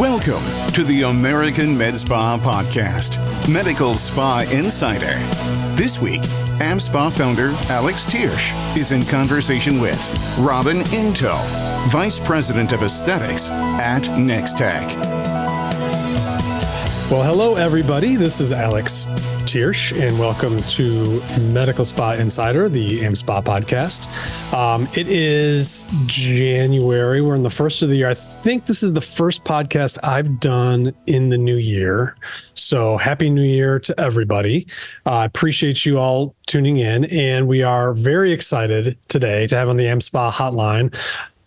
Welcome to the American Med Spa Podcast, Medical Spa Insider. This week, AmSpa founder Alex Thiersch is in conversation with Robin Ntoh, Vice President of Aesthetics at Nextech. Well, hello, everybody. This is Alex Thiersch, and welcome to Medical Spa Insider, the AmSpa podcast. Um, it is January. We're in the first of the year. I think this is the first podcast I've done in the new year. So, Happy New Year to everybody. Uh, I appreciate you all tuning in, and we are very excited today to have on the AmSpa hotline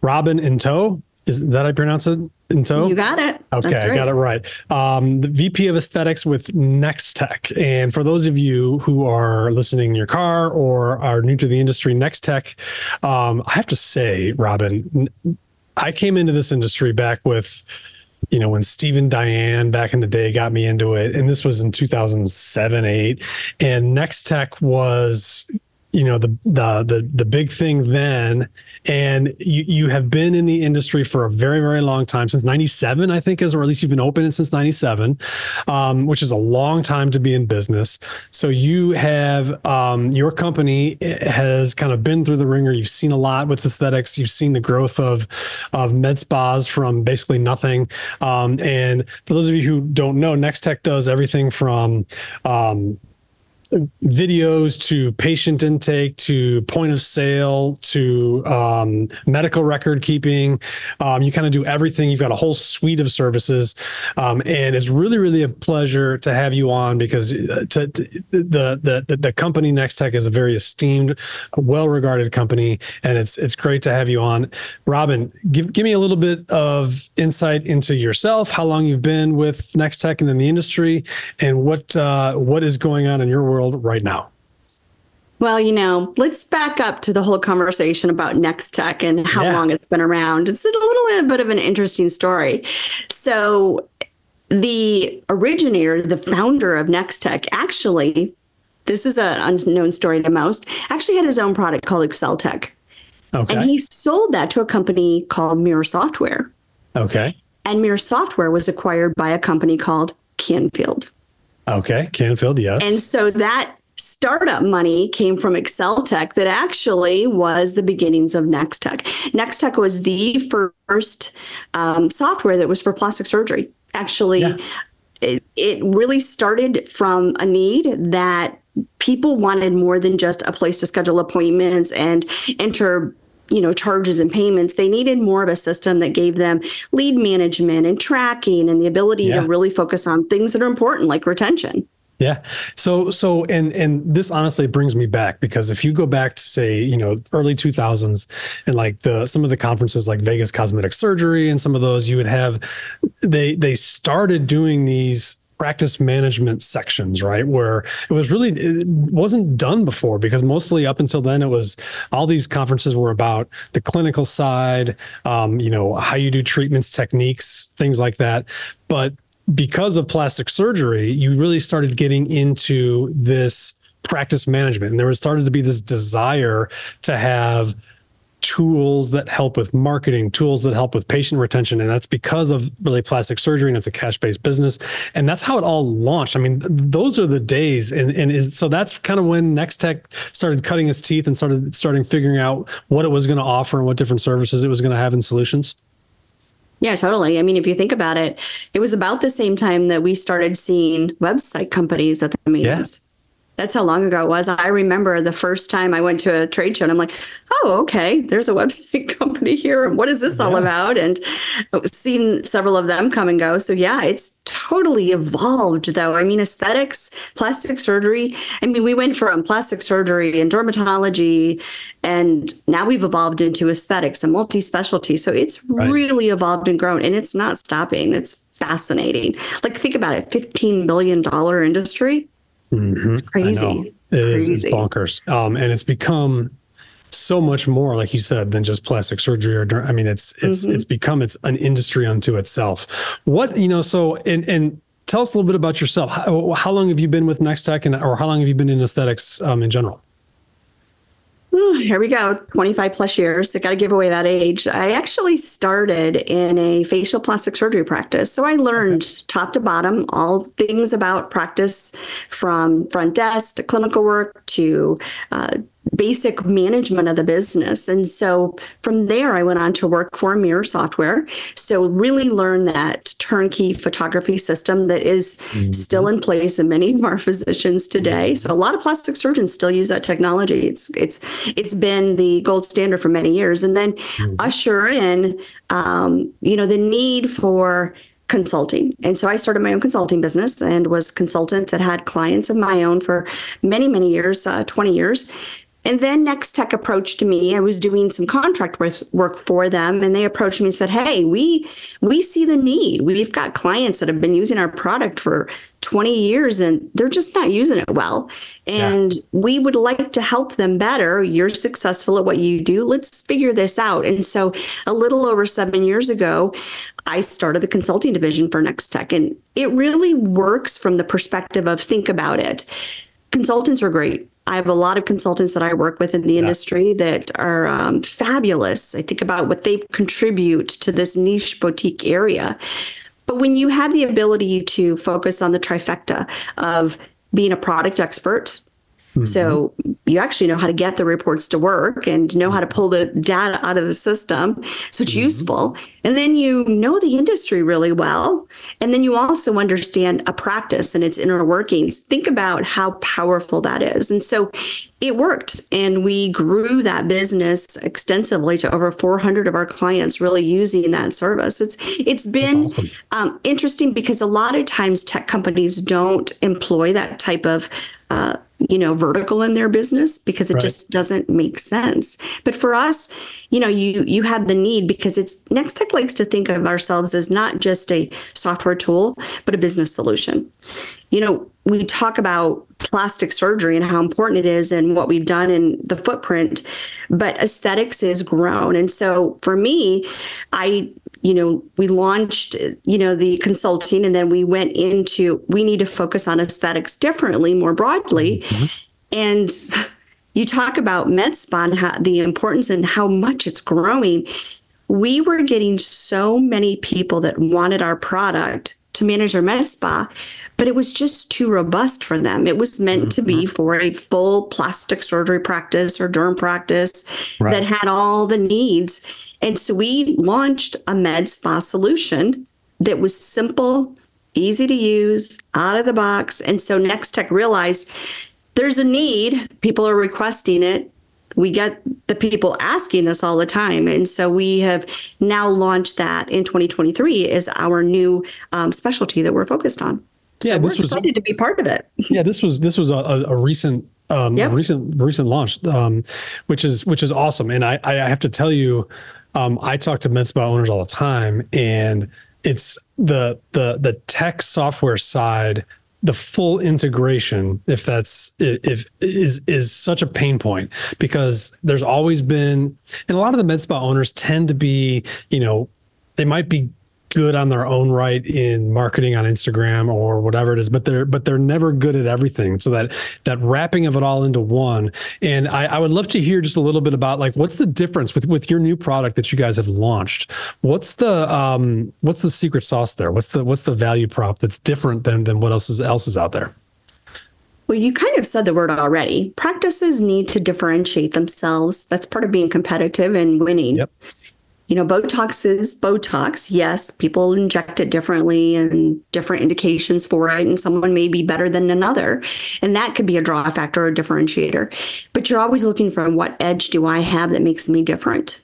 Robin Ntoh. Is that how I pronounce it? Ntoh? You got it. Okay, right. I got it right. Um, the VP of Aesthetics with Nextech. And for those of you who are listening in your car or are new to the industry, Nextech, um, I have to say, Robin, I came into this industry back with you know, when Stephen Diane back in the day got me into it, and this was in 2007, eight, and Nextech was you know the the the the big thing then and you you have been in the industry for a very very long time since 97 i think is or at least you've been open since 97 um, which is a long time to be in business. So you have um, your company has kind of been through the ringer. You've seen a lot with aesthetics. You've seen the growth of of med spas from basically nothing. Um, and for those of you who don't know nextech does everything from um, videos to patient intake to point of sale to um, medical record keeping. Um, you kind of do everything. You've got a whole suite of services, um, and it's really, really a pleasure to have you on because uh, to, to, the, the the company Nextech is a very esteemed, well-regarded company, and it's it's great to have you on. Robin, give give me a little bit of insight into yourself, how long you've been with Nextech and in the industry, and what uh, what is going on in your world world right now? Well, you know, let's back up to the whole conversation about Nextech and how yeah. long it's been around. It's a little bit of an interesting story. So, the originator, the founder of Nextech, actually, this is an unknown story to most, actually had his own product called ExcelTech. Okay. And he sold that to a company called Mirror Software. Okay. And Mirror Software was acquired by a company called Canfield. Okay, Canfield, yes. And so that startup money came from Excel Tech that actually was the beginnings of Nextech. Nextech was the first um, software that was for plastic surgery. Actually, yeah. it, it really started from a need that people wanted more than just a place to schedule appointments and enter you know charges and payments they needed more of a system that gave them lead management and tracking and the ability yeah. to really focus on things that are important like retention yeah. So so and and this honestly brings me back because if you go back to say, you know, early 2000s and like the some of the conferences like Vegas Cosmetic Surgery and some of those you would have they they started doing these practice management sections, right? Where it was really it wasn't done before because mostly up until then it was all these conferences were about the clinical side, um, you know, how you do treatments, techniques, things like that. But because of plastic surgery, you really started getting into this practice management, and there was started to be this desire to have tools that help with marketing, tools that help with patient retention. And that's because of really plastic surgery and it's a cash based business. And that's how it all launched. I mean, those are the days. And, and is so that's kind of when Nextech started cutting its teeth and started starting figuring out what it was going to offer and what different services it was going to have in solutions. Yeah, totally. I mean, if you think about it, it was about the same time that we started seeing website companies at the meetings. Yeah that's how long ago it was. I remember the first time I went to a trade show and I'm like, oh, okay, there's a website company here. And what is this yeah. all about? And I've seen several of them come and go. So, yeah, it's totally evolved, though. I mean, aesthetics, plastic surgery. I mean, we went from plastic surgery and dermatology, and now we've evolved into aesthetics and multi specialty. So, it's right. really evolved and grown, and it's not stopping. It's fascinating. Like, think about it $15 billion industry Mm-hmm. It's crazy. It crazy. Is, it's bonkers. Um, and it's become so much more, like you said, than just plastic surgery or, I mean, it's, it's, mm-hmm. it's become, it's an industry unto itself. What, you know, so, and, and tell us a little bit about yourself. How, how long have you been with Nextech and, or how long have you been in aesthetics um, in general? Here we go 25 plus years. I got to give away that age. I actually started in a facial plastic surgery practice. So I learned okay. top to bottom all things about practice from front desk to clinical work to uh, basic management of the business. And so from there, I went on to work for Mirror Software. So really learn that turnkey photography system that is mm-hmm. still in place in many of our physicians today. Mm-hmm. So a lot of plastic surgeons still use that technology. It's it's it's been the gold standard for many years. And then mm-hmm. usher in, um, you know, the need for consulting. And so I started my own consulting business and was consultant that had clients of my own for many, many years, uh, 20 years. And then Nextech approached me. I was doing some contract work for them, and they approached me and said, "Hey, we we see the need. We've got clients that have been using our product for 20 years, and they're just not using it well. And yeah. we would like to help them better. You're successful at what you do. Let's figure this out." And so, a little over seven years ago, I started the consulting division for Nextech, and it really works from the perspective of think about it. Consultants are great I have a lot of consultants that I work with in the yeah. industry that are um, fabulous. I think about what they contribute to this niche boutique area. But when you have the ability to focus on the trifecta of being a product expert, Mm-hmm. So you actually know how to get the reports to work and know how to pull the data out of the system. So it's mm-hmm. useful. And then you know the industry really well. And then you also understand a practice and its inner workings. Think about how powerful that is. And so it worked. And we grew that business extensively to over 400 of our clients really using that service. It's it's been awesome. um, interesting because a lot of times tech companies don't employ that type of uh, you know vertical in their business because it right. just doesn't make sense. But for us you know you you have the need because it's Next Nextech likes to think of ourselves as not just a software tool but a business solution. You know we talk about plastic surgery and how important it is and what we've done in the footprint but aesthetics is grown. And so for me i you know, we launched, you know, the consulting and then we went into we need to focus on aesthetics differently, more broadly. Mm-hmm. And you talk about med spa and how, the importance and how much it's growing. We were getting so many people that wanted our product to manage their med spa, but it was just too robust for them. It was meant mm-hmm. to be mm-hmm. for a full plastic surgery practice or derm practice right. that had all the needs. And so we launched a med spa solution that was simple, easy to use, out of the box. And so Nextech realized there's a need, people are requesting it. We get the people asking us all the time. And so we have now launched that in 2023 as our new um, specialty that we're focused on. So yeah, this we're excited was, to be part of it. yeah, this was this was a, a recent um, yep. recent recent launch, um, which is which is awesome. And I I have to tell you, um, I talk to med spa owners all the time, and it's the the the tech software side the full integration if that's if is is such a pain point because there's always been and a lot of the med spa owners tend to be you know they might be good on their own right in marketing on Instagram or whatever it is, but they're but they're never good at everything. So that that wrapping of it all into one. And I, I would love to hear just a little bit about like what's the difference with with your new product that you guys have launched. What's the um what's the secret sauce there? What's the what's the value prop that's different than than what else is else is out there? Well, you kind of said the word already. Practices need to differentiate themselves. That's part of being competitive and winning. Yep you know, Botox is Botox. Yes, people inject it differently and different indications for it, and someone may be better than another. And that could be a draw factor or a differentiator. But you're always looking for what edge do I have that makes me different?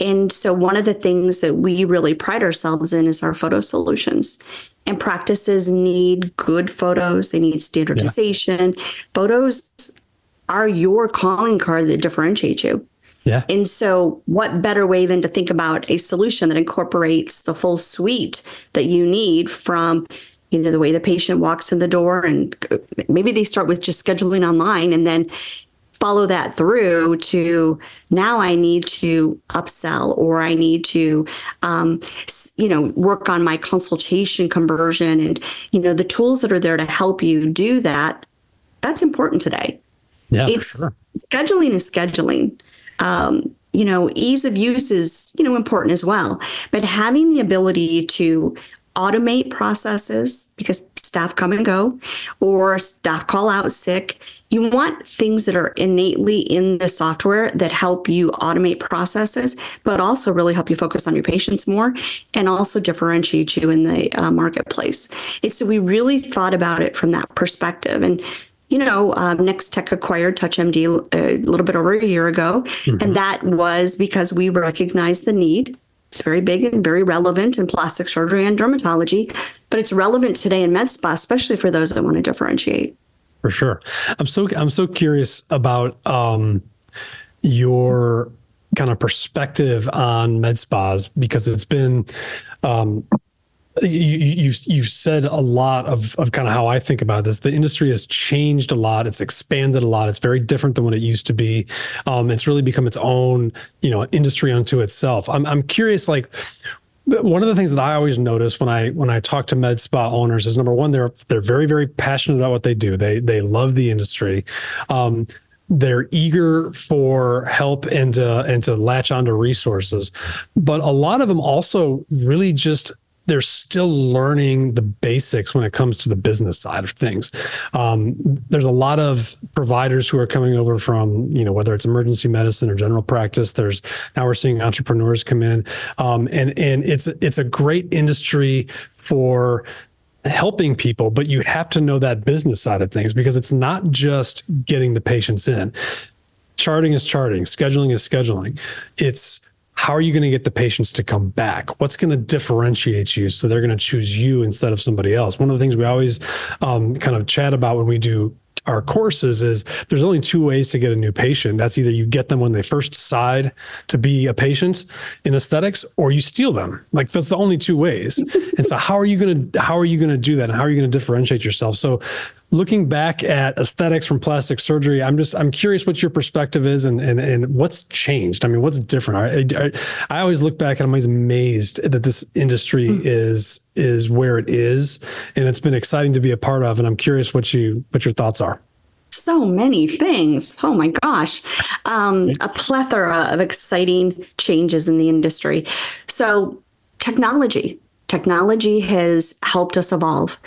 And so, one of the things that we really pride ourselves in is our photo solutions. And practices need good photos, they need standardization. Yeah. Photos are your calling card that differentiates you. Yeah. And so, what better way than to think about a solution that incorporates the full suite that you need from you know the way the patient walks in the door and maybe they start with just scheduling online and then follow that through to now I need to upsell or I need to, um, you know, work on my consultation conversion and, you know, the tools that are there to help you do that. That's important today. Yeah, it's sure. scheduling is scheduling. Um, you know, ease of use is, you know, important as well. But having the ability to automate processes because staff come and go or staff call out sick. You want things that are innately in the software that help you automate processes, but also really help you focus on your patients more and also differentiate you in the uh, marketplace. And so we really thought about it from that perspective. And you know, um, Nextech acquired TouchMD a little bit over a year ago, mm-hmm. and that was because we recognized the need it's very big and very relevant in plastic surgery and dermatology, but it's relevant today in med spa, especially for those that want to differentiate. For sure. I'm so I'm so curious about um, your kind of perspective on med spas because it's been um, you, you've you've said a lot of of kind of how I think about this. The industry has changed a lot. It's expanded a lot. It's very different than what it used to be. Um, it's really become its own, you know, industry unto itself. I'm I'm curious, like one of the things that I always notice when I when I talk to med spa owners is number one, they're they're very very passionate about what they do. They they love the industry. Um, they're eager for help and to, and to latch onto resources, but a lot of them also really just they're still learning the basics when it comes to the business side of things. Um, there's a lot of providers who are coming over from, you know, whether it's emergency medicine or general practice. There's now we're seeing entrepreneurs come in, um, and and it's it's a great industry for helping people, but you have to know that business side of things because it's not just getting the patients in. Charting is charting, scheduling is scheduling. It's how are you going to get the patients to come back? What's going to differentiate you so they're going to choose you instead of somebody else? One of the things we always um, kind of chat about when we do our courses is there's only two ways to get a new patient. That's either you get them when they first decide to be a patient in aesthetics or you steal them. Like that's the only two ways. and so how are you going to how are you going to do that and how are you going to differentiate yourself? So looking back at aesthetics from plastic surgery, I'm just I'm curious what your perspective is and and and what's changed. I mean, what's different? I, I, I always look back and I'm always amazed that this industry mm. is is where it is, and it's been exciting to be a part of. And I'm curious what you what your thoughts are. So many things. Oh my gosh, um, a plethora of exciting changes in the industry. So technology technology has helped us evolve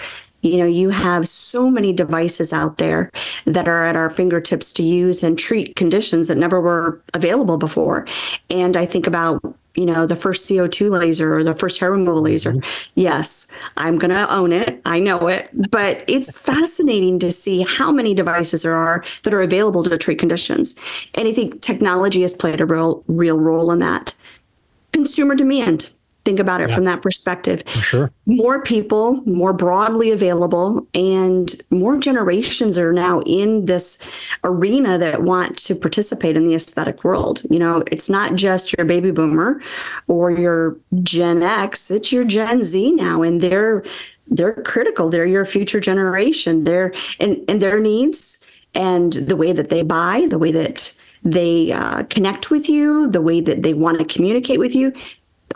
you know, you have so many devices out there that are at our fingertips to use and treat conditions that never were available before. And I think about you know, the first CO2 laser or the first hair removal laser. Mm-hmm. Yes, I'm going to own it. I know it. But it's fascinating to see how many devices there are that are available to treat conditions. And I think technology has played a real, real role in that. Consumer demand think about it yeah. from that perspective. Sure. More people, more broadly available, and more generations are now in this arena that want to participate in the aesthetic world. You know, it's not just your baby boomer or your Gen X, it's your Gen Z now, and they're they're critical. They're your future generation. They're and, and their needs and the way that they buy, the way that they uh, connect with you, the way that they want to communicate with you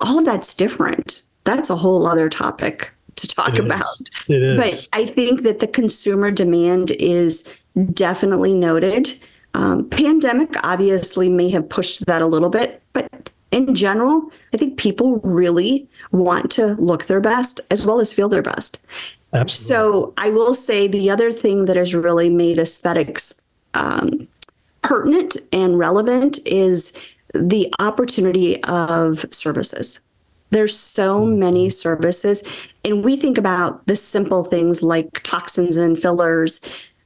all of that's different. That's a whole other topic to talk it about. Is. It is. But I think that the consumer demand is definitely noted. Um, pandemic obviously may have pushed that a little bit, but in general, I think people really want to look their best as well as feel their best. Absolutely. So I will say the other thing that has really made aesthetics um, pertinent and relevant is the opportunity of services. There's so mm-hmm. many services, and we think about the simple things like toxins and fillers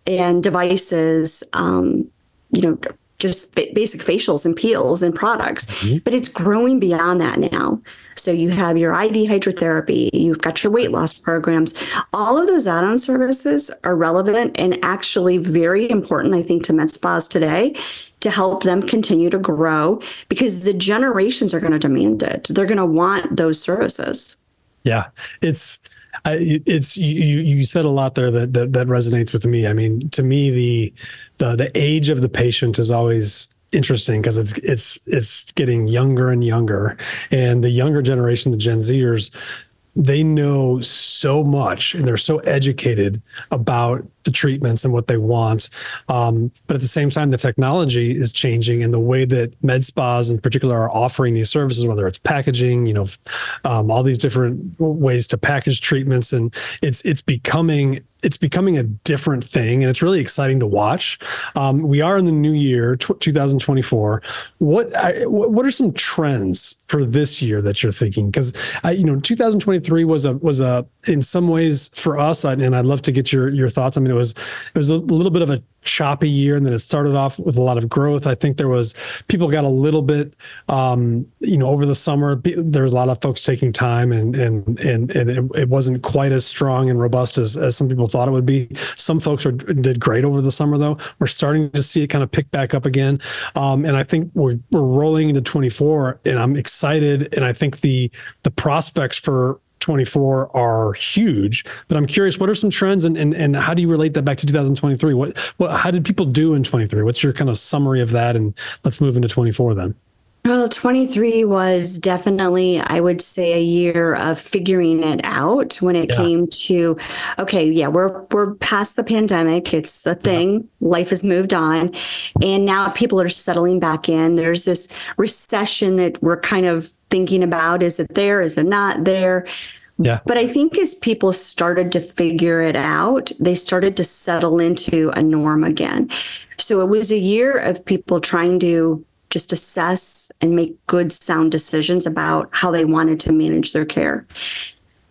and devices, um, you know, just basic facials and peels and products, mm-hmm. but it's growing beyond that now. So you have your IV hydrotherapy, you've got your weight loss programs. All of those add-on services are relevant and actually very important, I think, to med spas today to help them continue to grow because the generations are going to demand it. They're going to want those services. Yeah, it's it's you you said a lot there that, that that resonates with me. I mean, to me the the the age of the patient is always interesting because it's it's it's getting younger and younger and the younger generation the gen zers they know so much and they're so educated about the treatments and what they want. Um, but at the same time, the technology is changing and the way that med spas in particular are offering these services, whether it's packaging, you know, um, all these different ways to package treatments, and it's it's becoming it's becoming a different thing and it's really exciting to watch. Um, we are in the new year, t- 2024. What I, what are some trends for this year that you're thinking? Because you know, 2023 was a was a in some ways for us, and I'd love to get your your thoughts. I mean, it was it was a little bit of a choppy year and then it started off with a lot of growth. I think there was people got a little bit um, you know over the summer there was a lot of folks taking time and and and, and it, it, wasn't quite as strong and robust as, as some people thought it would be. Some folks are, did great over the summer though. We're starting to see it kind of pick back up again. Um, and i think we're, we're rolling into 24 and i'm excited and i think the the prospects for 24 are huge. But I'm curious, what are some trends and, and, and how do you relate that back to 2023? What, what, how did people do in 23? What's your kind of summary of that? And let's move into 24 then. Well, 23 was definitely, I would say, a year of figuring it out when it yeah. came to, okay, yeah, we're we're past the pandemic. It's the thing. Yeah. Life has moved on. And now people are settling back in. There's this recession that we're kind of thinking about. Is it there? Is it not there? Yeah. But I think as people started to figure it out, they started to settle into a norm again. So it was a year of people trying to just assess and make good, sound decisions about how they wanted to manage their care.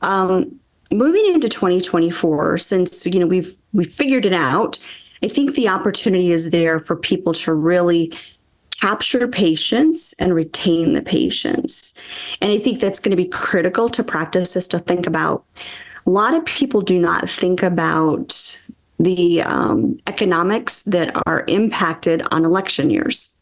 Um, moving into 2024, since you know we've we've figured it out, I think the opportunity is there for people to really capture patients and retain the patients. And I think that's going to be critical to practices to think about. A lot of people do not think about the um, economics that are impacted on election years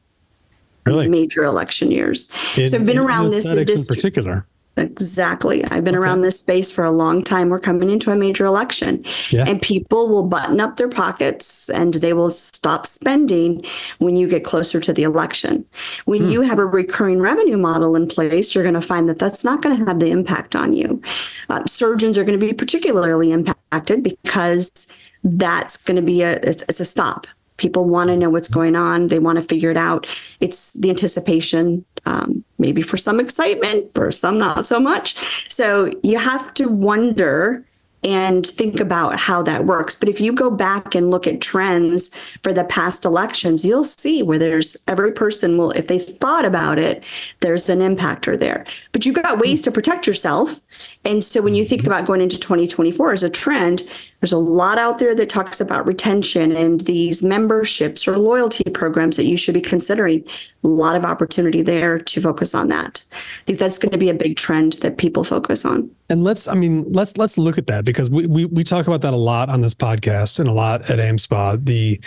really? major election years. In, so I've been around this in particular. Exactly. I've been okay. around this space for a long time. We're coming into a major election, yeah. and people will button up their pockets and they will stop spending when you get closer to the election. When hmm. you have a recurring revenue model in place, you're going to find that that's not going to have the impact on you. Uh, surgeons are going to be particularly impacted because that's going to be a it's, it's a stop people want to know what's going on they want to figure it out it's the anticipation um, maybe for some excitement for some not so much so you have to wonder and think about how that works. But if you go back and look at trends for the past elections, you'll see where there's every person will, if they thought about it, there's an impactor there. But you've got ways to protect yourself. And so when you think mm-hmm. about going into 2024 as a trend, there's a lot out there that talks about retention and these memberships or loyalty programs that you should be considering. A lot of opportunity there to focus on that. I think that's going to be a big trend that people focus on. And let's, I mean, let's let's look at that because we we we talk about that a lot on this podcast and a lot at AmSpa. The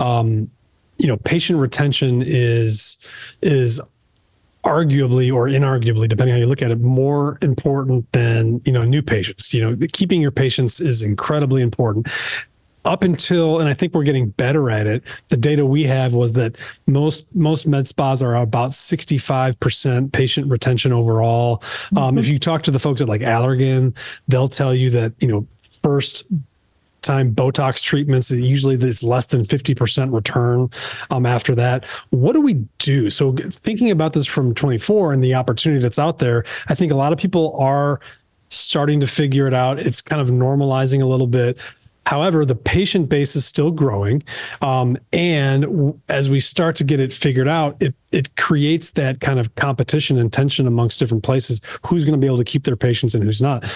um, you know, patient retention is is arguably or inarguably, depending how you look at it, more important than you know new patients. You know, keeping your patients is incredibly important. Up until, and I think we're getting better at it. The data we have was that most most med spas are about sixty five percent patient retention overall. Um, mm-hmm. Um, if you talk to the folks at like Allergan, they'll tell you that you know first time Botox treatments. Usually it's less than 50% return um, after that. What do we do? So thinking about this from 24 and the opportunity that's out there, I think a lot of people are starting to figure it out. It's kind of normalizing a little bit. However, the patient base is still growing, um, and w- as we start to get it figured out, it it creates that kind of competition and tension amongst different places. Who's going to be able to keep their patients and who's not?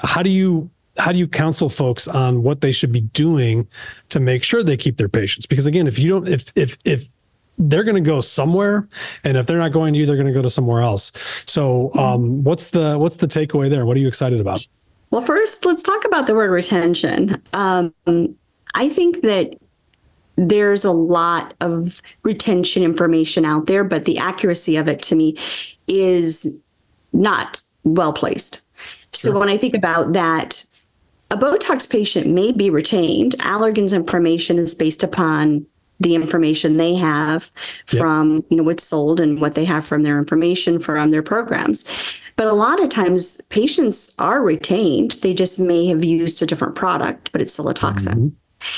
How do you how do you counsel folks on what they should be doing to make sure they keep their patients? Because again, if you don't, if if if they're going to go somewhere, and if they're not going to you, they're going to go to somewhere else. So, um, what's the what's the takeaway there? What are you excited about? Well, first, let's talk about the word retention. Um, I think that there's a lot of retention information out there, but the accuracy of it to me is not well placed. So when I think about that, a Botox patient may be retained. Allergan's information is based upon the information they have from you know what's sold and what they have from their information from their programs but a lot of times patients are retained they just may have used a different product but it's still a toxin Mhm.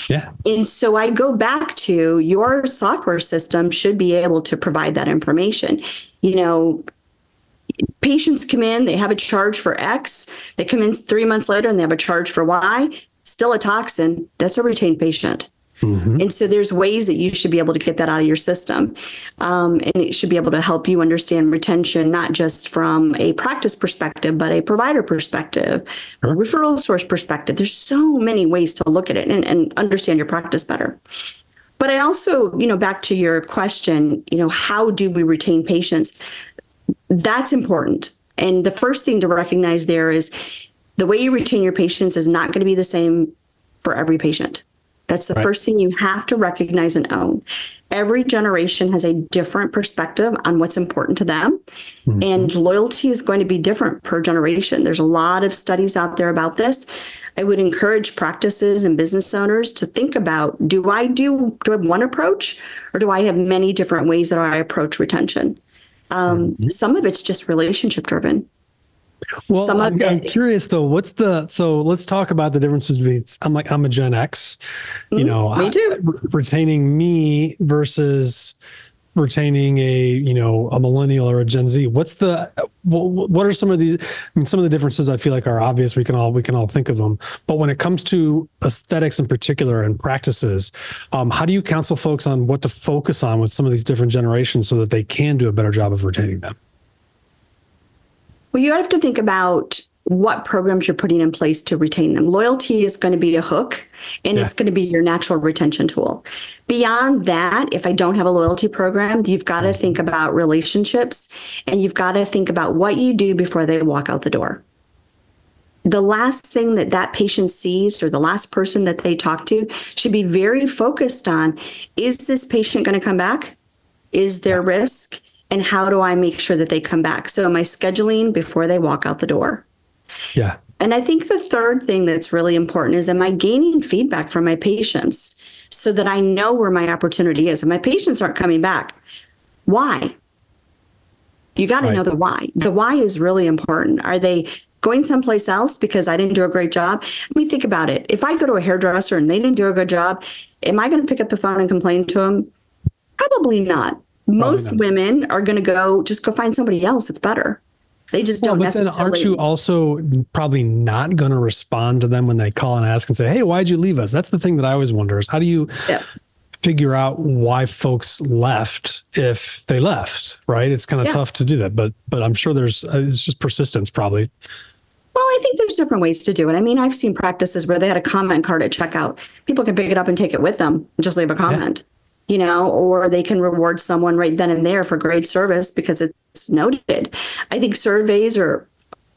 Yeah. and so I go back to your software system should be able to provide that information. You know, patients come in, they have a charge for X, they come in three months later and they have a charge for Y, still a toxin. That's a retained patient. Mhm. And so there's ways that you should be able to get that out of your system. Um, and it should be able to help you understand retention, not just from a practice perspective, but a provider perspective, a Sure. referral source perspective. There's so many ways to look at it and, and understand your practice better. But I also, you know, back to your question, you know, how do we retain patients? That's important. And the first thing to recognize there is the way you retain your patients is not going to be the same for every patient. That's the Right. first thing you have to recognize and own. Every generation has a different perspective on what's important to them. Mm-hmm. And loyalty is going to be different per generation. There's a lot of studies out there about this. I would encourage practices and business owners to think about do I do do I have one approach or do I have many different ways that I approach retention? Um, Some of it's just relationship driven. Well, Some of I'm, I'm curious though. What's the so? Let's talk about the differences between. I'm like I'm a Gen X, you know, Mm-hmm. me too. retaining me versus retaining a you know a millennial or a Gen Z. What's the what, are some of these? I mean, some of the differences I feel like are obvious. We can all we can all think of them. But when it comes to aesthetics in particular and practices, um, how do you counsel folks on what to focus on with some of these different generations so that they can do a better job of retaining them? Well, you have to think about what programs you're putting in place to retain them. Loyalty is going to be a hook and Yeah. it's going to be your natural retention tool. Beyond that, if I don't have a loyalty program, you've got to mm-hmm. think about relationships and you've got to think about what you do before they walk out the door. The last thing that that patient sees or the last person that they talk to should be very focused on is this patient going to come back? Is there risk? And how do I make sure that they come back? So, am I scheduling before they walk out the door? Yeah. And I think the third thing that's really important is am I gaining feedback from my patients so that I know where my opportunity is? And my patients aren't coming back. Why? You got to Right. know the why. The why is really important. Are they going someplace else because I didn't do a great job? I mean, think about it. If I go to a hairdresser and they didn't do a good job, am I going to pick up the phone and complain to them? Probably not. Most not. women are going to go just go find somebody else. It's better. They just Well, don't but then aren't you also probably not going to respond to them when they call and ask and say, "Hey, why'd you leave us?" That's the thing that I always wonder is how do you Yeah. figure out why folks left if they left? Right? It's kind of Yeah. tough to do that, but but I'm sure there's uh, it's just persistence probably. Well, I think there's different ways to do it. I mean, I've seen practices where they had a comment card at checkout. People can pick it up and take it with them, and just leave a comment, you know, or they can reward someone right then and there for great service because it's noted. I think surveys are,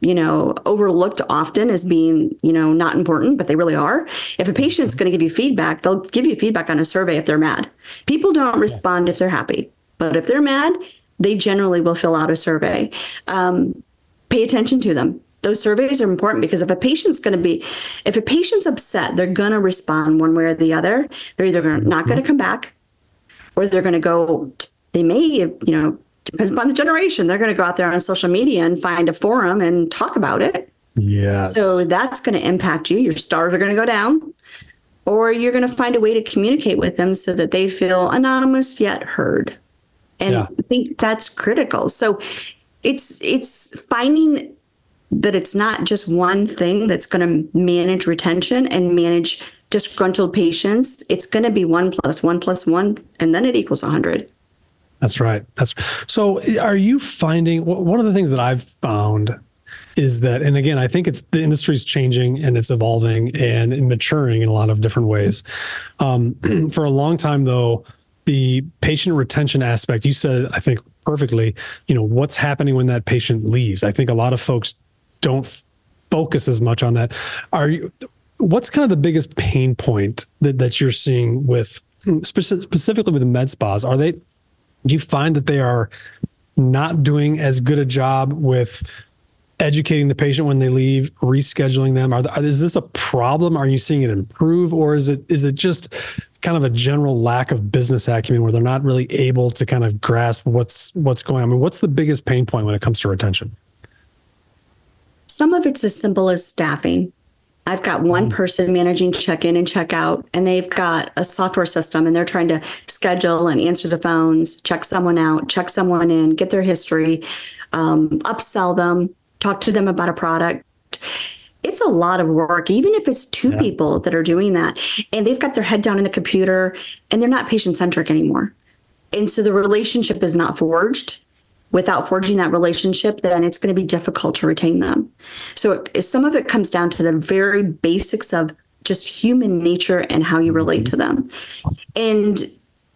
you know, overlooked often as being, you know, not important, but they really are. If a patient's going to give you feedback, they'll give you feedback on a survey if they're mad. People don't respond if they're happy, but if they're mad, they generally will fill out a survey. Um, pay attention to them. Those surveys are important because if a patient's going to be, if a patient's upset, they're going to respond one way or the other. They're either not going to come back or they're going to go, they may, you know, depends upon the generation. They're going to go out there on social media and find a forum and talk about it. Yeah. So that's going to impact you. Your stars are going to go down, or you're going to find a way to communicate with them so that they feel anonymous yet heard. And Yeah. I think that's critical. So it's it's finding that it's not just one thing that's going to manage retention and manage disgruntled patients. It's going to be one plus one plus one, and then it equals 100. That's right. That's so. Are you finding one of the things that I've found is that, and again, I think it's the industry's changing and it's evolving and maturing in a lot of different ways. Um, for a long time, though, the patient retention aspect, you said, I think perfectly. You know, what's happening when that patient leaves? I think a lot of folks don't f- focus as much on that. Are you? What's kind of the biggest pain point that, that you're seeing with specifically with med spas? Are they you find that they are not doing as good a job with educating the patient when they leave, rescheduling them? Are, is this a problem? Are you seeing it improve, or is it is it just kind of a general lack of business acumen where they're not really able to kind of grasp what's what's going on? I mean, what's the biggest pain point when it comes to retention? Some of it's as simple as staffing. I've got one mm-hmm. person managing check in and check out, and they've got a software system and they're trying to schedule and answer the phones, check someone out, check someone in, get their history, um, upsell them, talk to them about a product. It's a lot of work, even if it's two yeah. people that are doing that and they've got their head down in the computer and they're not patient centric anymore. And so the relationship is not forged without forging that relationship, then it's going to be difficult to retain them. So it, some of it comes down to the very basics of just human nature and how you relate mm-hmm. to them. And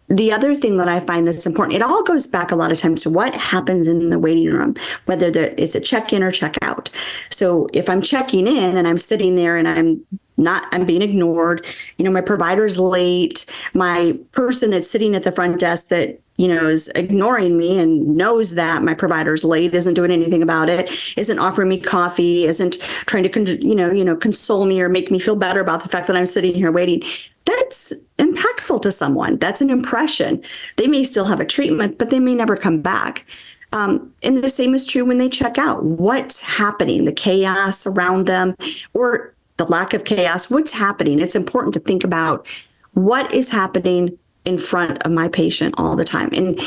the other thing that I find that's important, it all goes back a lot of times to what happens in the waiting room, whether it's a check in or check out. So if I'm checking in and I'm sitting there and I'm not i'm being ignored you know my provider's late my person that's sitting at the front desk that you know, is ignoring me and knows that my provider's late, isn't doing anything about it, isn't offering me coffee, isn't trying to, you know, you know, console me or make me feel better about the fact that I'm sitting here waiting. That's impactful to someone. That's an impression. They may still have a treatment, but they may never come back. Um, and the same is true when they check out. What's happening? The chaos around them, or the lack of chaos. What's happening? It's important to think about what is happening in front of my patient all the time. And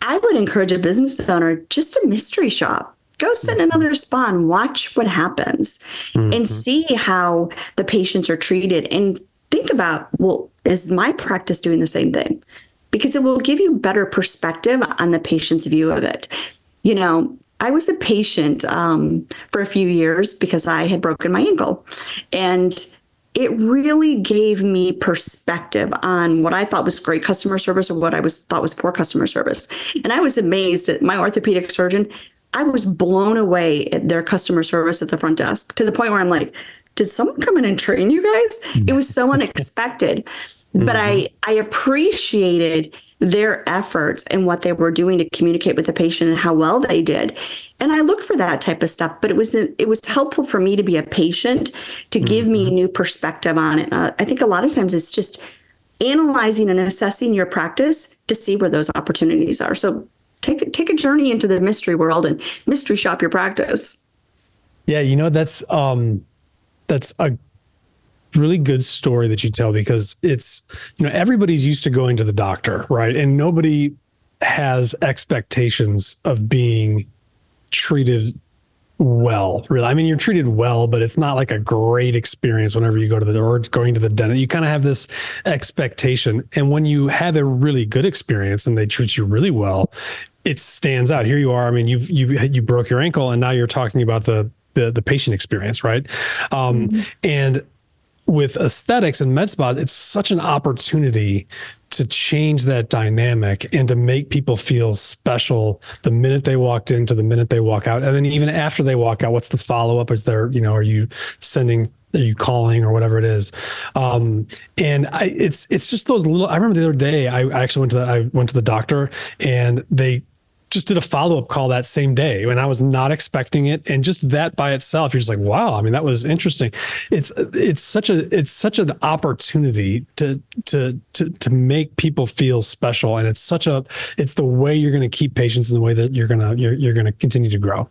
I would encourage a business owner just to mystery shop. Go sit in another spa and watch what happens mm-hmm. and see how the patients are treated and think about, well, is my practice doing the same thing? Because it will give you better perspective on the patient's view of it. You know, I was a patient um, for a few years because I had broken my ankle. And it really gave me perspective on what I thought was great customer service or what I was thought was poor customer service. And I was amazed at my orthopedic surgeon. I was blown away at their customer service at the front desk to the point where I'm like, did someone come in and train you guys? It was so unexpected. But I mm-hmm. I appreciated their efforts and what they were doing to communicate with the patient and how well they did. And i look for that type of stuff but it was it was helpful for me to be a patient to give mm-hmm. me a new perspective on it. Uh, i think a lot of times it's just analyzing and assessing your practice to see where those opportunities are. So take take a journey into the mystery world and mystery shop your practice. Yeah you know that's um that's a really good story that you tell because it's you know everybody's used to going to the doctor right? And nobody has expectations of being treated well really. I mean you're treated well but it's not like a great experience whenever you go to the or going to the dentist. You kind of have this expectation. And when you have a really good experience and they treat you really well it stands out. Here you are. I mean you've you've you broke your ankle and now you're talking about the the, the patient experience right? Um, mm-hmm. and with aesthetics and med spas, it's such an opportunity to change that dynamic and to make people feel special the minute they walked in to the minute they walk out. And then even after they walk out, what's the follow up? Is there, you know, are you sending are you calling or whatever it is um, and I, it's it's just those little i remember the other day I, I actually went to the, i went to the doctor and they just did a follow up call that same day when I was not expecting it, and just that by itself, you're just like, wow. I mean, that was interesting. It's it's such a it's such an opportunity to to to to make people feel special, and it's such a it's the way you're going to keep patients in the way that you're gonna you're you're going to continue to grow.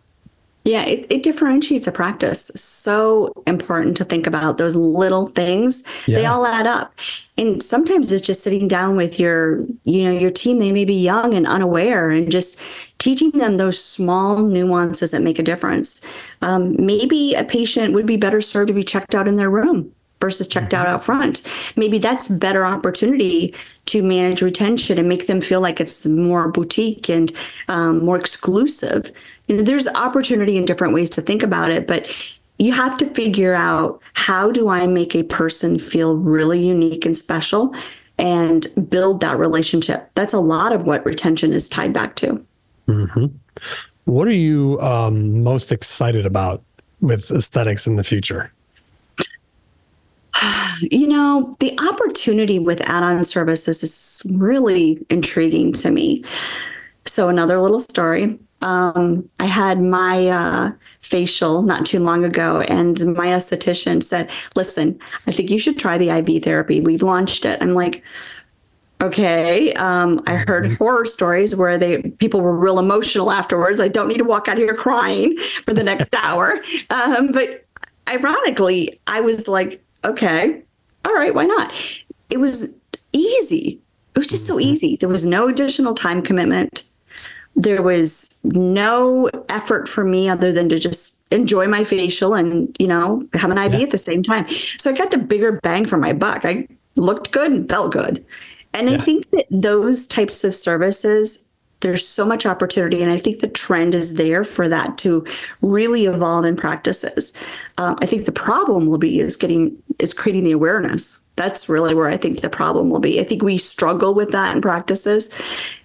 Yeah, it, it differentiates a practice. So important to think about those little things. Yeah. They all add up. And sometimes it's just sitting down with your, you know, your team. They may be young and unaware and just teaching them those small nuances that make a difference. Um, maybe a patient would be better served to be checked out in their room versus checked out mm-hmm. out front. Maybe that's better opportunity to manage retention and make them feel like it's more boutique and um, more exclusive. You know, there's opportunity in different ways to think about it, but you have to figure out how do I make a person feel really unique and special and build that relationship. That's a lot of what retention is tied back to. Mm-hmm. What are you um, most excited about with aesthetics in the future? You know, the opportunity with add on services is really intriguing to me. So, another little story Um, I had my uh, facial not too long ago, and my esthetician said, "Listen, I think you should try the IV therapy. We've launched it." I'm like, okay um, i heard mm-hmm. horror stories where they people were real emotional afterwards i don't need to walk out here crying for the next hour um, but ironically i was like okay all right why not it was easy it was just so mm-hmm. easy there was no additional time commitment there was no effort for me other than to just enjoy my facial and you know have an iv yeah. at the same time so i got a bigger bang for my buck i looked good and felt good and yeah. I think that those types of services, there's so much opportunity. And I think the trend is there for that to really evolve in practices. Um, I think the problem will be is getting, is creating the awareness. That's really where I think the problem will be. I think we struggle with that in practices.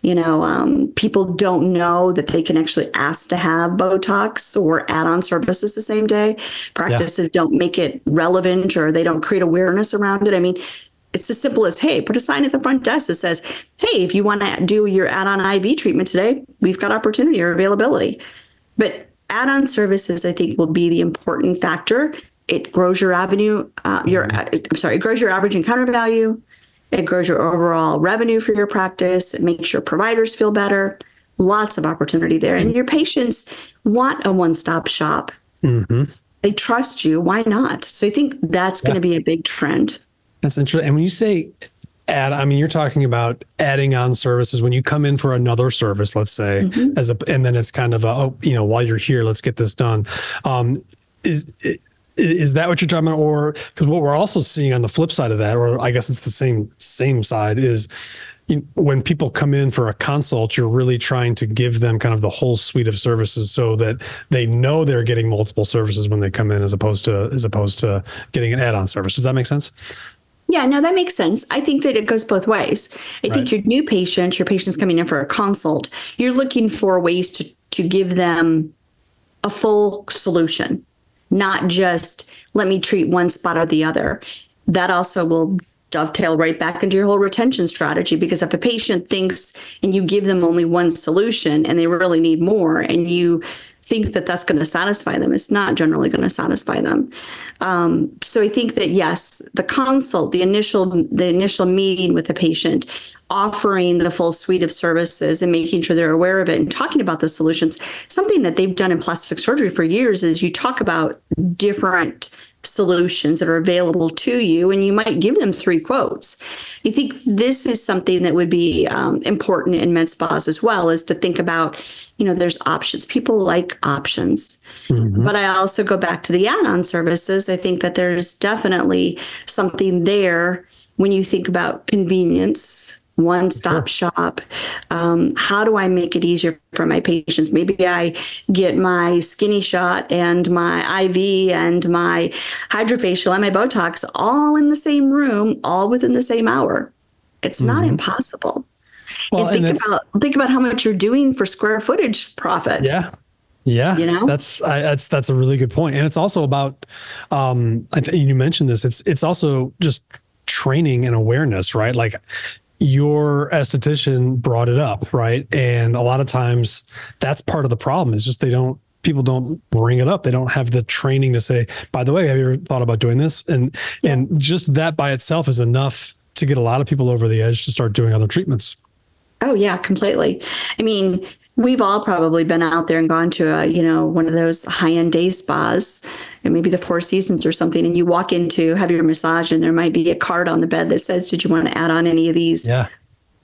You know, um, people don't know that they can actually ask to have Botox or add on services the same day. Practices yeah. don't make it relevant or they don't create awareness around it. I mean, it's as simple as, hey, put a sign at the front desk that says, hey, if you want to do your add on IV treatment today, we've got opportunity or availability. But add on services, I think, will be the important factor. It grows your avenue, uh, your, mm-hmm. uh, I'm sorry, it grows your average encounter value. It grows your overall revenue for your practice. It makes your providers feel better. Lots of opportunity there. And your patients want a one stop shop. Mm-hmm. They trust you. Why not? So I think that's yeah. going to be a big trend. That's interesting. And when you say add, I mean, you're talking about adding on services when you come in for another service, let's say, mm-hmm. as a, and then it's kind of a, oh, you know, while you're here, let's get this done. Um, is, is that what you're talking about? Or because what we're also seeing on the flip side of that, or I guess it's the same, same side is, you, when people come in for a consult, you're really trying to give them kind of the whole suite of services so that they know they're getting multiple services when they come in, as opposed to as opposed to getting an add-on service. Does that make sense? Yeah, no, that makes sense. I think that it goes both ways. I right. think your new patients, your patients coming in for a consult, you're looking for ways to to give them a full solution, not just let me treat one spot or the other. That also will dovetail right back into your whole retention strategy because if a patient thinks and you give them only one solution and they really need more and you think that that's going to satisfy them. It's not generally going to satisfy them. Um, so I think that yes, the consult, the initial the initial meeting with the patient, offering the full suite of services and making sure they're aware of it and talking about the solutions. Something that they've done in plastic surgery for years is you talk about different solutions that are available to you, and you might give them three quotes. I think this is something that would be um, important in med spas as well, is to think about, you know, there's options. People like options. Mm-hmm. But I also go back to the add on services. I think that there's definitely something there when you think about convenience one stop sure. shop. Um, how do I make it easier for my patients? Maybe I get my skinny shot and my IV and my HydraFacial and my Botox all in the same room, all within the same hour. It's mm-hmm. not impossible. Well, and think and about think about how much you're doing for square footage profit. Yeah. Yeah, you know that's I, that's that's a really good point, and it's also about. Um, I think you mentioned this. It's it's also just training and awareness, right? Like your esthetician brought it up, right? And a lot of times that's part of the problem is just they don't people don't bring it up. They don't have the training to say, by the way, have you ever thought about doing this? And yeah. and just that by itself is enough to get a lot of people over the edge to start doing other treatments. Oh yeah, completely. I mean, we've all probably been out there and gone to a, you know, one of those high-end day spas and maybe the Four Seasons or something, and you walk into have your massage, and there might be a card on the bed that says, "Did you want to add on any of these?" Yeah.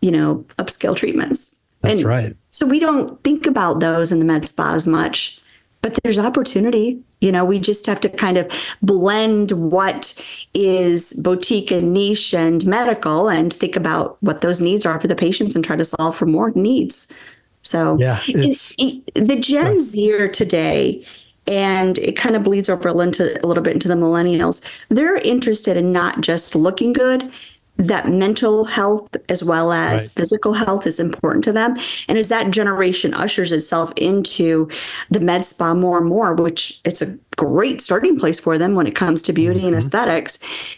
You know, upscale treatments. That's and right. So we don't think about those in the med spa as much, but there's opportunity. You know, we just have to kind of blend what is boutique and niche and medical and think about what those needs are for the patients and try to solve for more needs. So yeah, it's, it, it, the Gen Zer today and it kind of bleeds over into a little bit into the millennials. They're interested in not just looking good, that mental health as well as right. physical health is important to them. And as that generation ushers itself into the med spa more and more, which it's a great starting place for them when it comes to beauty mm-hmm. and aesthetics,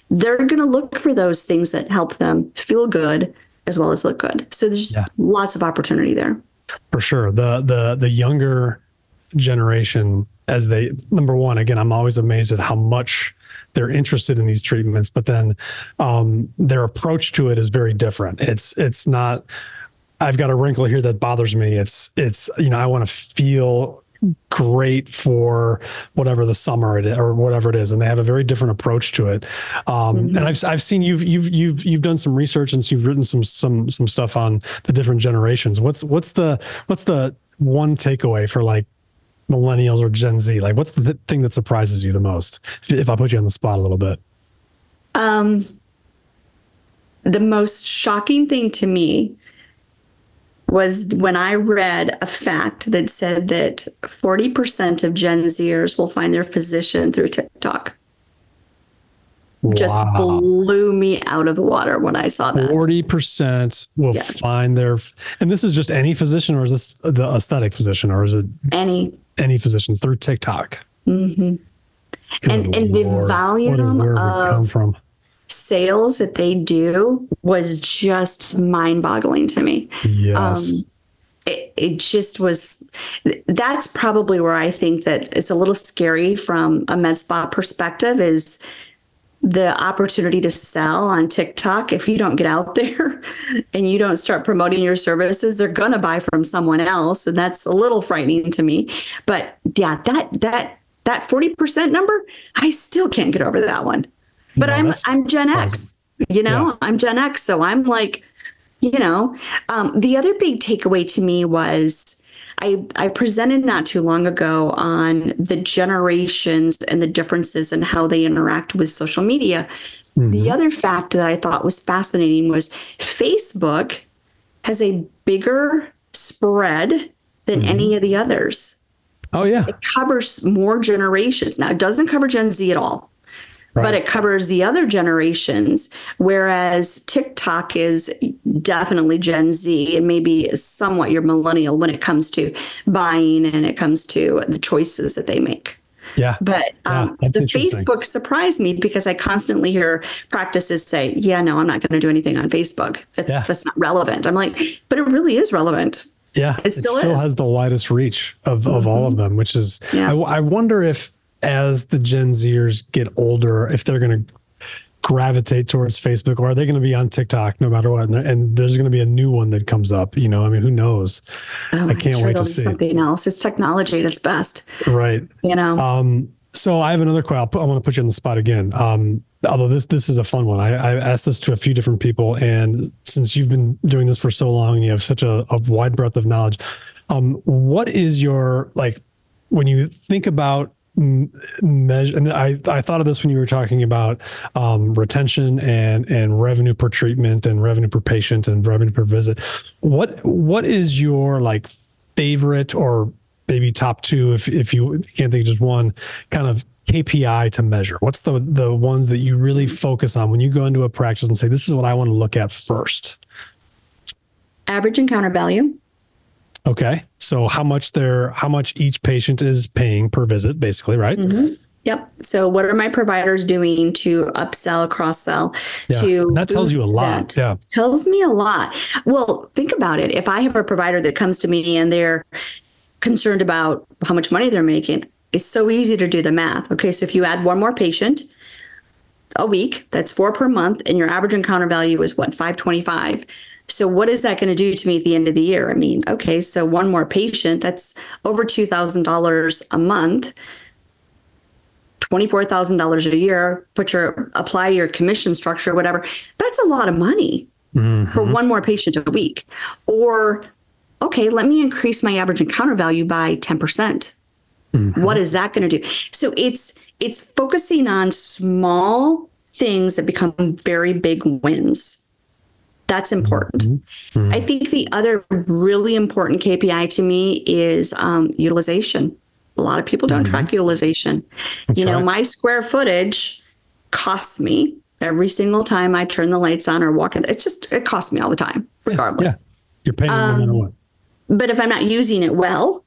they're going to look for those things that help them feel good as well as look good. So there's yeah. lots of opportunity there. For sure. The the the younger generation as they number one again i'm always amazed at how much they're interested in these treatments but then um, their approach to it is very different it's it's not i've got a wrinkle here that bothers me it's it's you know i want to feel great for whatever the summer it is, or whatever it is and they have a very different approach to it um, mm-hmm. and I've, I've seen you've you've you've you've done some research and you've written some some some stuff on the different generations what's what's the what's the one takeaway for like millennials or Gen Z? Like, what's the thing that surprises you the most? If I put you on the spot a little bit. Um, the most shocking thing to me was when I read a fact that said that 40% of Gen Zers will find their physician through TikTok. Wow. Just blew me out of the water when I saw that. 40% will yes. find their, and this is just any physician, or is this the aesthetic physician, or is it any? any physician through TikTok. Mm-hmm. And, and the volume of sales that they do was just mind boggling to me. Yes. Um, it, it just was that's probably where I think that it's a little scary from a med spa perspective is the opportunity to sell on TikTok, if you don't get out there and you don't start promoting your services, they're gonna buy from someone else, and that's a little frightening to me. But yeah, that that that forty percent number, I still can't get over that one. But no, I'm I'm Gen X, you know, yeah. I'm Gen X, so I'm like, you know, um, the other big takeaway to me was I, I presented not too long ago on the generations and the differences and how they interact with social media. Mm-hmm. The other fact that I thought was fascinating was Facebook has a bigger spread than mm-hmm. any of the others. Oh, yeah. It covers more generations. Now, it doesn't cover Gen Z at all. Right. But it covers the other generations, whereas TikTok is definitely Gen Z and maybe somewhat your millennial when it comes to buying and it comes to the choices that they make. Yeah. But um, yeah, the Facebook surprised me because I constantly hear practices say, yeah, no, I'm not going to do anything on Facebook. That's, yeah. that's not relevant. I'm like, but it really is relevant. Yeah. It still, it still has the widest reach of, mm-hmm. of all of them, which is, yeah. I, I wonder if as the Gen Zers get older, if they're going to gravitate towards Facebook or are they going to be on TikTok no matter what? And, and there's going to be a new one that comes up. You know, I mean, who knows? Oh, I can't sure wait to see something else. It's technology at its best, right? You know. Um, so I have another question. I want to put you on the spot again. Um, although this this is a fun one. I, I asked this to a few different people, and since you've been doing this for so long, and you have such a, a wide breadth of knowledge. Um, what is your like when you think about measure and I, I thought of this when you were talking about um, retention and and revenue per treatment and revenue per patient and revenue per visit. What what is your like favorite or maybe top two if if you can't think of just one kind of KPI to measure? What's the the ones that you really focus on when you go into a practice and say this is what I want to look at first average encounter value Okay. So how much they're how much each patient is paying per visit, basically, right? Mm-hmm. Yep. So what are my providers doing to upsell, cross sell? Yeah. To that tells you a lot. That? Yeah. Tells me a lot. Well, think about it. If I have a provider that comes to me and they're concerned about how much money they're making, it's so easy to do the math. Okay. So if you add one more patient a week, that's four per month, and your average encounter value is what, 525. So what is that going to do to me at the end of the year? I mean, okay, so one more patient, that's over $2,000 a month. $24,000 a year, put your apply your commission structure whatever. That's a lot of money mm-hmm. for one more patient a week. Or okay, let me increase my average encounter value by 10%. percent mm hmm What is that going to do? So it's it's focusing on small things that become very big wins. That's important. Mm-hmm. mm-hmm. I think the other really important KPI to me is um, utilization. A lot of people don't mm-hmm. track utilization. That's you know, right. my square footage costs me every single time I turn the lights on or walk in. It's just, it costs me all the time, regardless. Yeah. You're paying um, no matter what. But if I'm not using it well,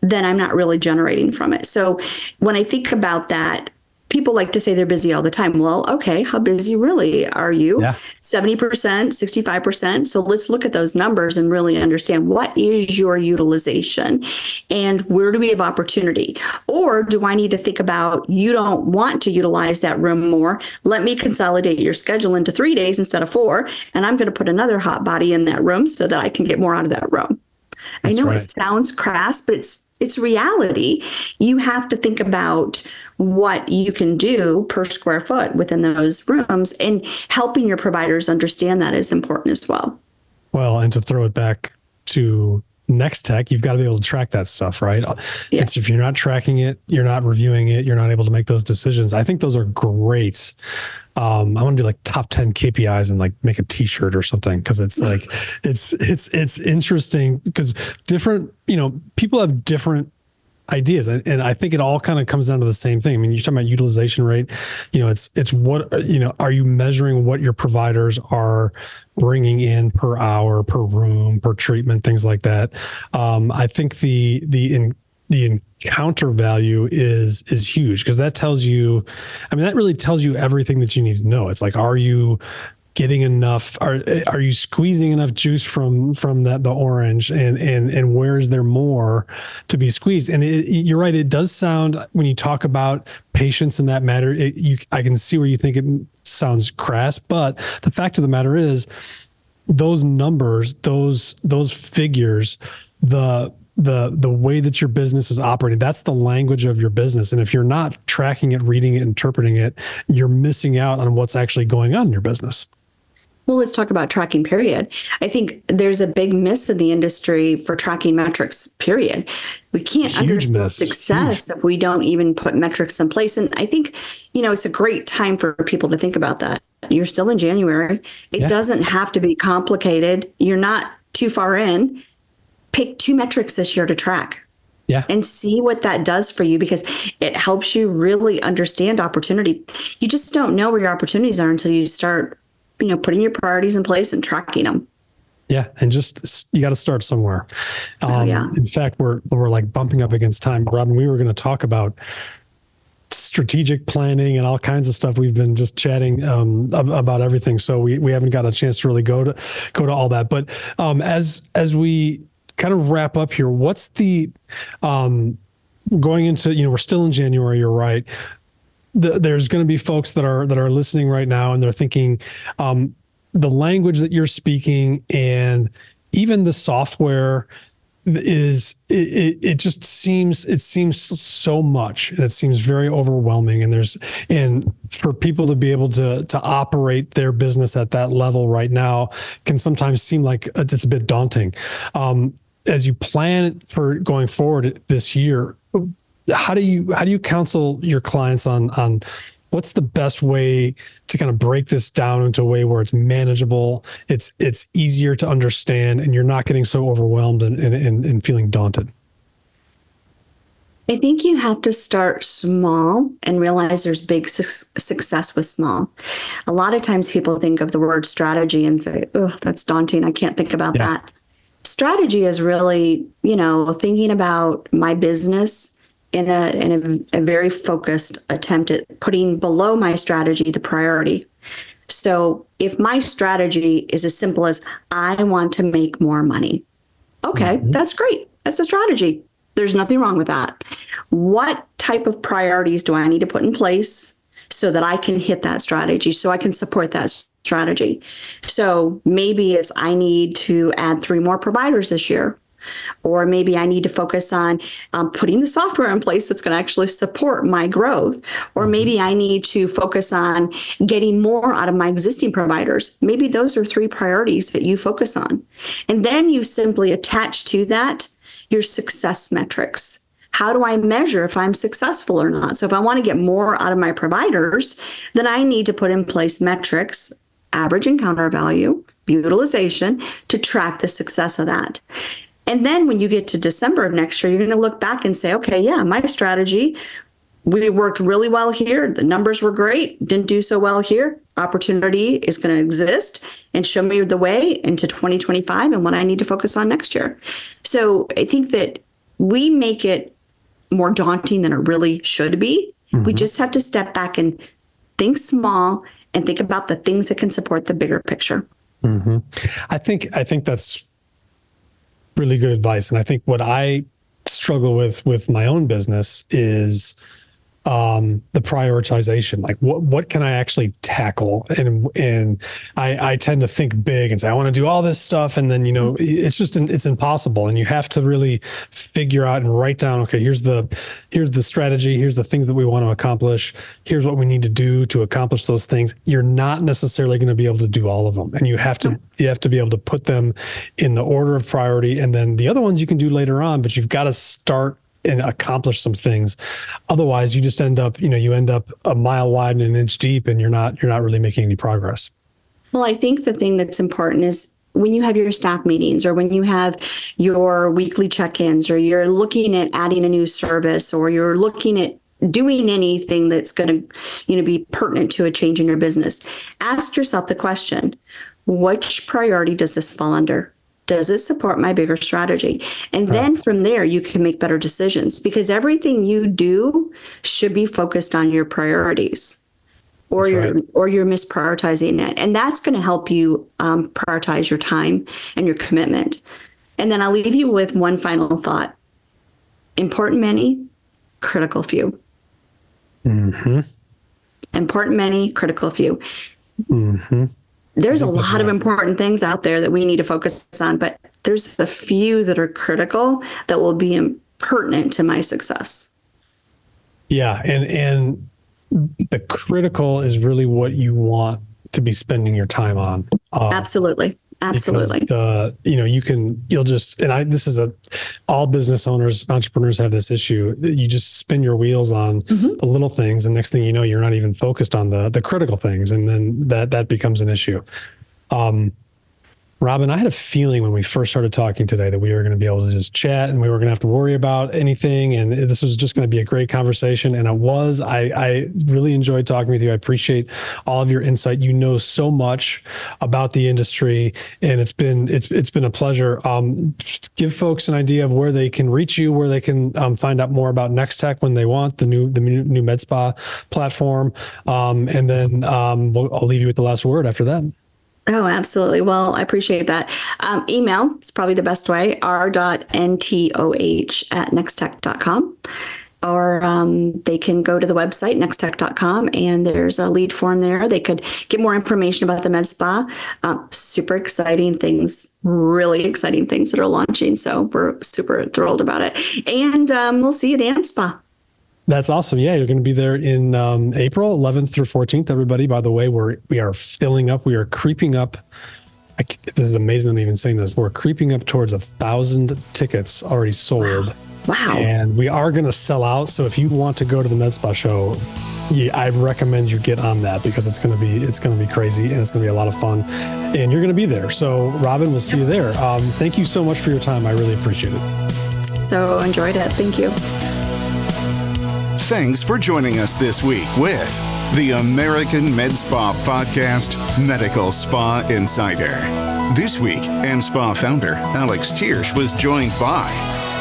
then I'm not really generating from it. So when I think about that, people like to say they're busy all the time. Well, okay, how busy really are you? Yeah. 70%, 65%. So let's look at those numbers and really understand what is your utilization and where do we have opportunity? Or do I need to think about you don't want to utilize that room more? Let me consolidate your schedule into three days instead of four. And I'm going to put another hot body in that room so that I can get more out of that room. That's I know right. it sounds crass, but it's it's reality. You have to think about what you can do per square foot within those rooms and helping your providers understand that is important as well. Well, and to throw it back to Nextech you've got to be able to track that stuff right yeah. it's if you're not tracking it you're not reviewing it you're not able to make those decisions i think those are great um, I want to do like top 10 KPIs and like make a t-shirt or something. Cause it's like, it's, it's, it's interesting because different, you know, people have different ideas and, and i think it all kind of comes down to the same thing. I mean you're talking about utilization rate you know it's it's what you know are you measuring what your providers are bringing in per hour per room per treatment things like that? Um, i think the the in the encounter value is is huge because that tells you i mean that really tells you everything that you need to know. It's like are you getting enough are are you squeezing enough juice from from that the orange and and and where is there more to be squeezed? And it, you're right it does sound when you talk about patience in that matter it, you I can see where you think it sounds crass but the fact of the matter is those numbers those those figures the the the way that your business is operating that's the language of your business. And if you're not tracking it reading it interpreting it you're missing out on what's actually going on in your business well, let's talk about tracking, period. I think there's a big miss in the industry for tracking metrics, period. We can't Huge understand miss. success Huge. if we don't even put metrics in place. And I think, you know, it's a great time for people to think about that. You're still in January. It yeah. doesn't have to be complicated. You're not too far in. Pick two metrics this year to track. Yeah. And see what that does for you because it helps you really understand opportunity. You just don't know where your opportunities are until you start you know, putting your priorities in place and tracking them. Yeah, and just you got to start somewhere. Um, oh, yeah. In fact, we're we're like bumping up against time, Robin. We were going to talk about strategic planning and all kinds of stuff. We've been just chatting um, about everything, so we we haven't got a chance to really go to go to all that. But um, as as we kind of wrap up here, what's the um, going into you know we're still in January. You're right the, there's going to be folks that are that are listening right now and they're thinking um, the language that you're speaking and even the software is it, it just seems it seems so much and it seems very overwhelming and there's and for people to be able to to operate their business at that level right now can sometimes seem like it's a bit daunting. Um, as you plan for going forward this year how do you how do you counsel your clients on on what's the best way to kind of break this down into a way where it's manageable it's it's easier to understand and you're not getting so overwhelmed and and, and feeling daunted I think you have to start small and realize there's big su- success with small. A lot of times people think of the word strategy and say, oh, that's daunting. I can't think about yeah. that. Strategy is really, you know, thinking about my business in a in a, a very focused attempt at putting below my strategy the priority. So if my strategy is as simple as I want to make more money, okay, mm-hmm. that's great. That's a strategy. There's nothing wrong with that. What type of priorities do I need to put in place so that I can hit that strategy, so I can support that strategy? So maybe it's I need to add three more providers this year. Or maybe I need to focus on um, putting the software in place that's going to actually support my growth. Or mm-hmm. maybe I need to focus on getting more out of my existing providers. Maybe those are three priorities that you focus on. And then you simply attach to that your success metrics. How do I measure if I'm successful or not? So, if I want to get more out of my providers, then I need to put in place metrics, average encounter value, utilization to track the success of that. And then when you get to December of next year, you're going to look back and say, okay, yeah, my strategy, we worked really well here. The numbers were great, didn't do so well here. Opportunity is going to exist and show me the way into 2025 and what I need to focus on next year. So I think that we make it more daunting than it really should be. Mm-hmm. We just have to step back and think small and think about the things that can support the bigger picture. Mm-hmm. I think I think that's really good advice, and I think what I struggle with with my own business is um, the prioritization. Like, what what can I actually tackle? And and I I tend to think big and say I want to do all this stuff, and then you know it's just it's impossible, and you have to really figure out and write down. Okay, here's the here's the strategy. Here's the things that we want to accomplish. Here's what we need to do to accomplish those things. You're not necessarily going to be able to do all of them, and you have to you have to be able to put them in the order of priority, and then the other ones you can do later on. But you've got to start and accomplish some things. Otherwise, you just end up, you know, you end up a mile wide and an inch deep, and you're not you're not really making any progress. Well, I think the thing that's important is when you have your staff meetings or when you have your weekly check-ins or you're looking at adding a new service or you're looking at doing anything that's going to you know be pertinent to a change in your business ask yourself the question which priority does this fall under does it support my bigger strategy? And then from there you can make better decisions because everything you do should be focused on your priorities or that's you're right. or you're misprioritizing it. And that's going to help you um, prioritize your time and your commitment. And then i'll leave you with one final thought. Important many critical few. Mm-hmm. important many critical few. Mm-hmm there's a lot of important things out there that we need to focus on, but there's a few that are critical that will be pertinent to my success. Yeah, and and the critical is really what you want to be spending your time on. Um, Absolutely. Absolutely. The you know you can you'll just and I this is a all business owners entrepreneurs have this issue. You just spin your wheels on mm-hmm. the little things, and next thing you know, you're not even focused on the the critical things, and then that that becomes an issue. Um, Robin, I had a feeling when we first started talking today that we were going to be able to just chat and we were going to have to worry about anything. And this was just going to be a great conversation. And it was. I, I really enjoyed talking with you. I appreciate all of your insight. You know so much about the industry, and it's been it's it's been a pleasure. Um, give folks an idea of where they can reach you, where they can um, find out more about Nextech when they want the new the new MedSpa platform, um, and then um, we'll, I'll leave you with the last word after that. Oh, absolutely. Well, I appreciate that. Um, email is probably the best way r.ntoh at nextech.com. Or um, they can go to the website, nextech.com, and there's a lead form there. They could get more information about the Med Spa. Um, super exciting things, really exciting things that are launching. So we're super thrilled about it. And um, we'll see you at AmSpa. That's awesome. Yeah, you're going to be there in um, April 11th through 14th. Everybody, by the way, we're we are filling up. We are creeping up. I, this is amazing. I'm even saying this. We're creeping up towards a thousand tickets already sold. Wow. wow. And we are going to sell out. So if you want to go to the Med Spa show, yeah, I recommend you get on that because it's going to be it's going to be crazy and it's going to be a lot of fun, and you're going to be there. So Robin, we'll see you there. Um, thank you so much for your time. I really appreciate it. So enjoyed it. Thank you. Thanks for joining us this week with the American Med Spa Podcast Medical Spa Insider. This week, AmSpa founder Alex Thiersch was joined by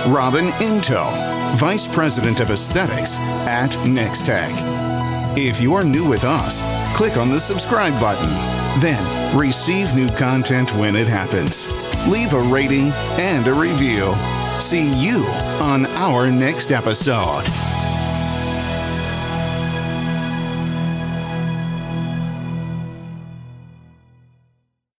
Robin Ntoh, Vice President of Aesthetics at Nextech. If you are new with us, click on the subscribe button. Then receive new content when it happens. Leave a rating and a review. See you on our next episode.